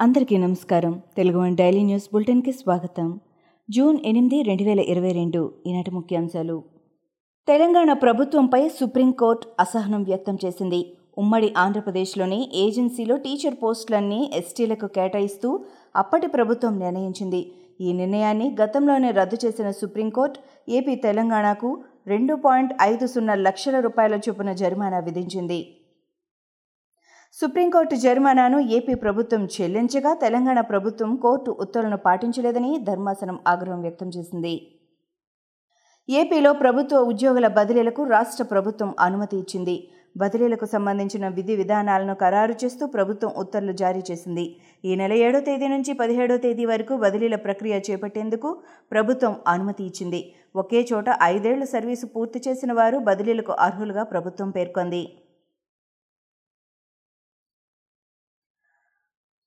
అందరికీ నమస్కారం. Telugu one daily news బులెటిన్కి స్వాగతం. జూన్ ఎనిమిది రెండు వేల ఇరవై రెండు ఈనాటి ముఖ్యాంశాలు. తెలంగాణ ప్రభుత్వంపై సుప్రీంకోర్టు అసహనం వ్యక్తం చేసింది. ఉమ్మడి ఆంధ్రప్రదేశ్లోని ఏజెన్సీలో టీచర్ పోస్టులన్నీ ఎస్టీలకు కేటాయిస్తూ అప్పటి ప్రభుత్వం నిర్ణయించింది. ఈ నిర్ణయాన్ని గతంలోనే రద్దు చేసిన సుప్రీంకోర్టు ఏపీ తెలంగాణకు రెండు పాయింట్ ఐదు సున్నా లక్షల రూపాయల చొప్పున జరిమానా విధించింది. సుప్రీంకోర్టు జరిమానాను ఏపీ ప్రభుత్వం చెల్లించగా తెలంగాణ ప్రభుత్వం కోర్టు ఉత్తర్వులను పాటించలేదని ధర్మాసనం ఆగ్రహం వ్యక్తం చేసింది. ఏపీలో ప్రభుత్వ ఉద్యోగుల బదిలీలకు రాష్ట్ర ప్రభుత్వం అనుమతి ఇచ్చింది. బదిలీలకు సంబంధించిన విధి విధానాలను ఖరారు చేస్తూ ప్రభుత్వం ఉత్తర్వులు జారీ చేసింది. ఈ నెల ఏడో తేదీ నుంచి పదిహేడో తేదీ వరకు బదిలీల ప్రక్రియ చేపట్టేందుకు ప్రభుత్వం అనుమతి ఇచ్చింది. ఒకే చోట ఐదేళ్ళ సర్వీసు పూర్తి చేసిన వారు బదిలీలకు అర్హులుగా ప్రభుత్వం పేర్కొంది.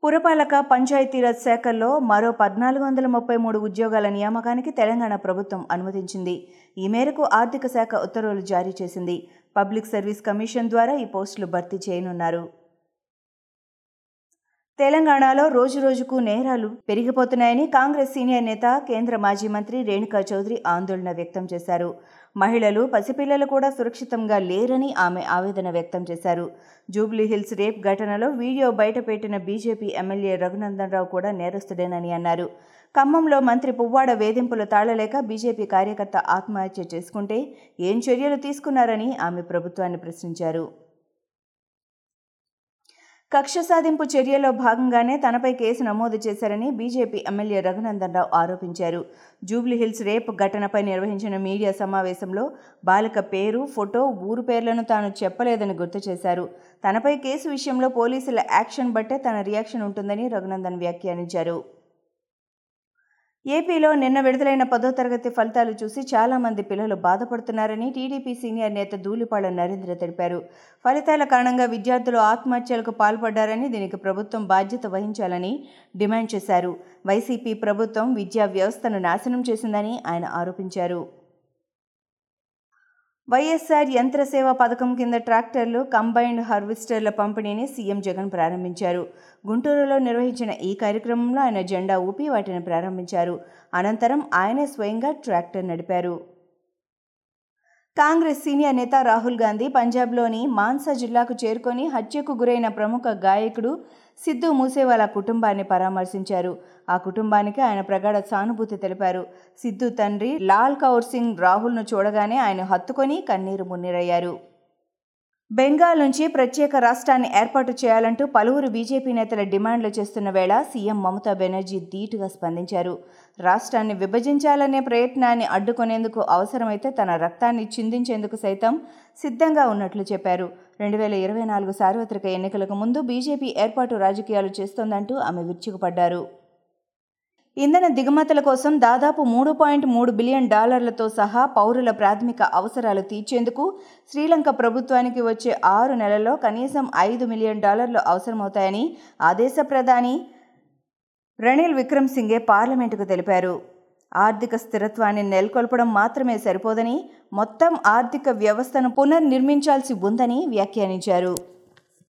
పురపాలక పంచాయతీరాజ్ శాఖల్లో మరో పద్నాలుగు వందల ముప్పై మూడు ఉద్యోగాల నియామకానికి తెలంగాణ ప్రభుత్వం అనుమతించింది. ఈ మేరకు ఆర్థిక శాఖ ఉత్తర్వులు జారీ చేసింది. పబ్లిక్ సర్వీస్ కమిషన్ ద్వారా ఈ పోస్టులు భర్తీ చేయనున్నారు. తెలంగాణలో రోజురోజుకు నేరాలు పెరిగిపోతున్నాయని కాంగ్రెస్ సీనియర్ నేత కేంద్ర మాజీ మంత్రి రేణుకా చౌదరి ఆందోళన వ్యక్తం చేశారు. మహిళలు పసిపిల్లలు కూడా సురక్షితంగా లేరని ఆమె ఆవేదన వ్యక్తం చేశారు. జూబ్లీ హిల్స్ రేప్ ఘటనలో వీడియో బయటపెట్టిన బీజేపీ ఎమ్మెల్యే రఘునందన్ రావు కూడా నేరస్తుడేనని అన్నారు. ఖమ్మంలో మంత్రి పువ్వాడ వేధింపులు తాళలేక బీజేపీ కార్యకర్త ఆత్మహత్య చేసుకుంటే ఏం చర్యలు తీసుకున్నారని ఆమె ప్రభుత్వాన్ని ప్రశ్నించారు. కక్ష సాధింపు చర్యలో భాగంగానే తనపై కేసు నమోదు చేశారని బీజేపీ ఎమ్మెల్యే రఘునందన్ రావు ఆరోపించారు. జూబ్లీహిల్స్ రేప్ ఘటనపై నిర్వహించిన మీడియా సమావేశంలో బాలిక పేరు ఫోటో ఊరు పేర్లను తాను చెప్పలేదని గుర్తు చేశారు. తనపై కేసు విషయంలో పోలీసుల యాక్షన్ బట్టే తన రియాక్షన్ ఉంటుందని రఘునందన్ వ్యాఖ్యానించారు. ఏపీలో నిన్న విడుదలైన పదో తరగతి ఫలితాలు చూసి చాలామంది పిల్లలు బాధపడుతున్నారని టీడీపీ సీనియర్ నేత ధూళిపాళ నరేంద్ర తెలిపారు. ఫలితాల కారణంగా విద్యార్థులు ఆత్మహత్యలకు పాల్పడ్డారని దీనికి ప్రభుత్వం బాధ్యత వహించాలని డిమాండ్ చేశారు. వైసీపీ ప్రభుత్వం విద్యా వ్యవస్థను నాశనం చేసిందని ఆయన ఆరోపించారు. వైఎస్ఆర్ యంత్ర సేవ పథకం కింద ట్రాక్టర్లు కంబైన్డ్ హార్వెస్టర్ల పంపిణీని సీఎం జగన్ ప్రారంభించారు. గుంటూరులో నిర్వహించిన ఈ కార్యక్రమంలో ఆయన జెండా ఊపి వాటిని ప్రారంభించారు. అనంతరం ఆయనే స్వయంగా ట్రాక్టర్ నడిపారు. కాంగ్రెస్ సీనియర్ నేత రాహుల్ గాంధీ పంజాబ్లోని మాన్సా జిల్లాకు చేరుకొని హత్యకు గురైన ప్రముఖ గాయకుడు సిద్ధు మూసేవాలా కుటుంబాన్ని పరామర్శించారు. ఆ కుటుంబానికి ఆయన ప్రగాఢ సానుభూతి తెలిపారు. సిద్ధు తండ్రి లాల్ కౌర్ సింగ్ రాహుల్ను చూడగానే ఆయన హత్తుకొని కన్నీరు మున్నీరయ్యారు. బెంగాల్ నుంచి ప్రత్యేక రాష్ట్రాన్ని ఏర్పాటు చేయాలంటూ పలువురు బీజేపీ నేతల డిమాండ్లు చేస్తున్న వేళ సీఎం మమతా బెనర్జీ ధీటుగా స్పందించారు. రాష్ట్రాన్ని విభజించాలనే ప్రయత్నాన్ని అడ్డుకునేందుకు అవసరమైతే తన రక్తాన్ని చిందించేందుకు సైతం సిద్ధంగా ఉన్నట్లు చెప్పారు. రెండు వేల ఇరవై నాలుగు సార్వత్రిక ఎన్నికలకు ముందు బీజేపీ ఏర్పాటు రాజకీయాలు చేస్తోందంటూ ఆమె విరుచుకుపడ్డారు. ఇంధన దిగుమతుల కోసం దాదాపు మూడు పాయింట్ మూడు బిలియన్ డాలర్లతో సహా పౌరుల ప్రాథమిక అవసరాలు తీర్చేందుకు శ్రీలంక ప్రభుత్వానికి వచ్చే ఆరు నెలల్లో కనీసం ఐదు మిలియన్ డాలర్లు అవసరమవుతాయని ఆ దేశ ప్రధాని రణిల్ విక్రమ్ సింగే పార్లమెంటుకు తెలిపారు. ఆర్థిక స్థిరత్వాన్ని నెలకొల్పడం మాత్రమే సరిపోదని మొత్తం ఆర్థిక వ్యవస్థను పునర్నిర్మించాల్సి ఉందని వ్యాఖ్యానించారు.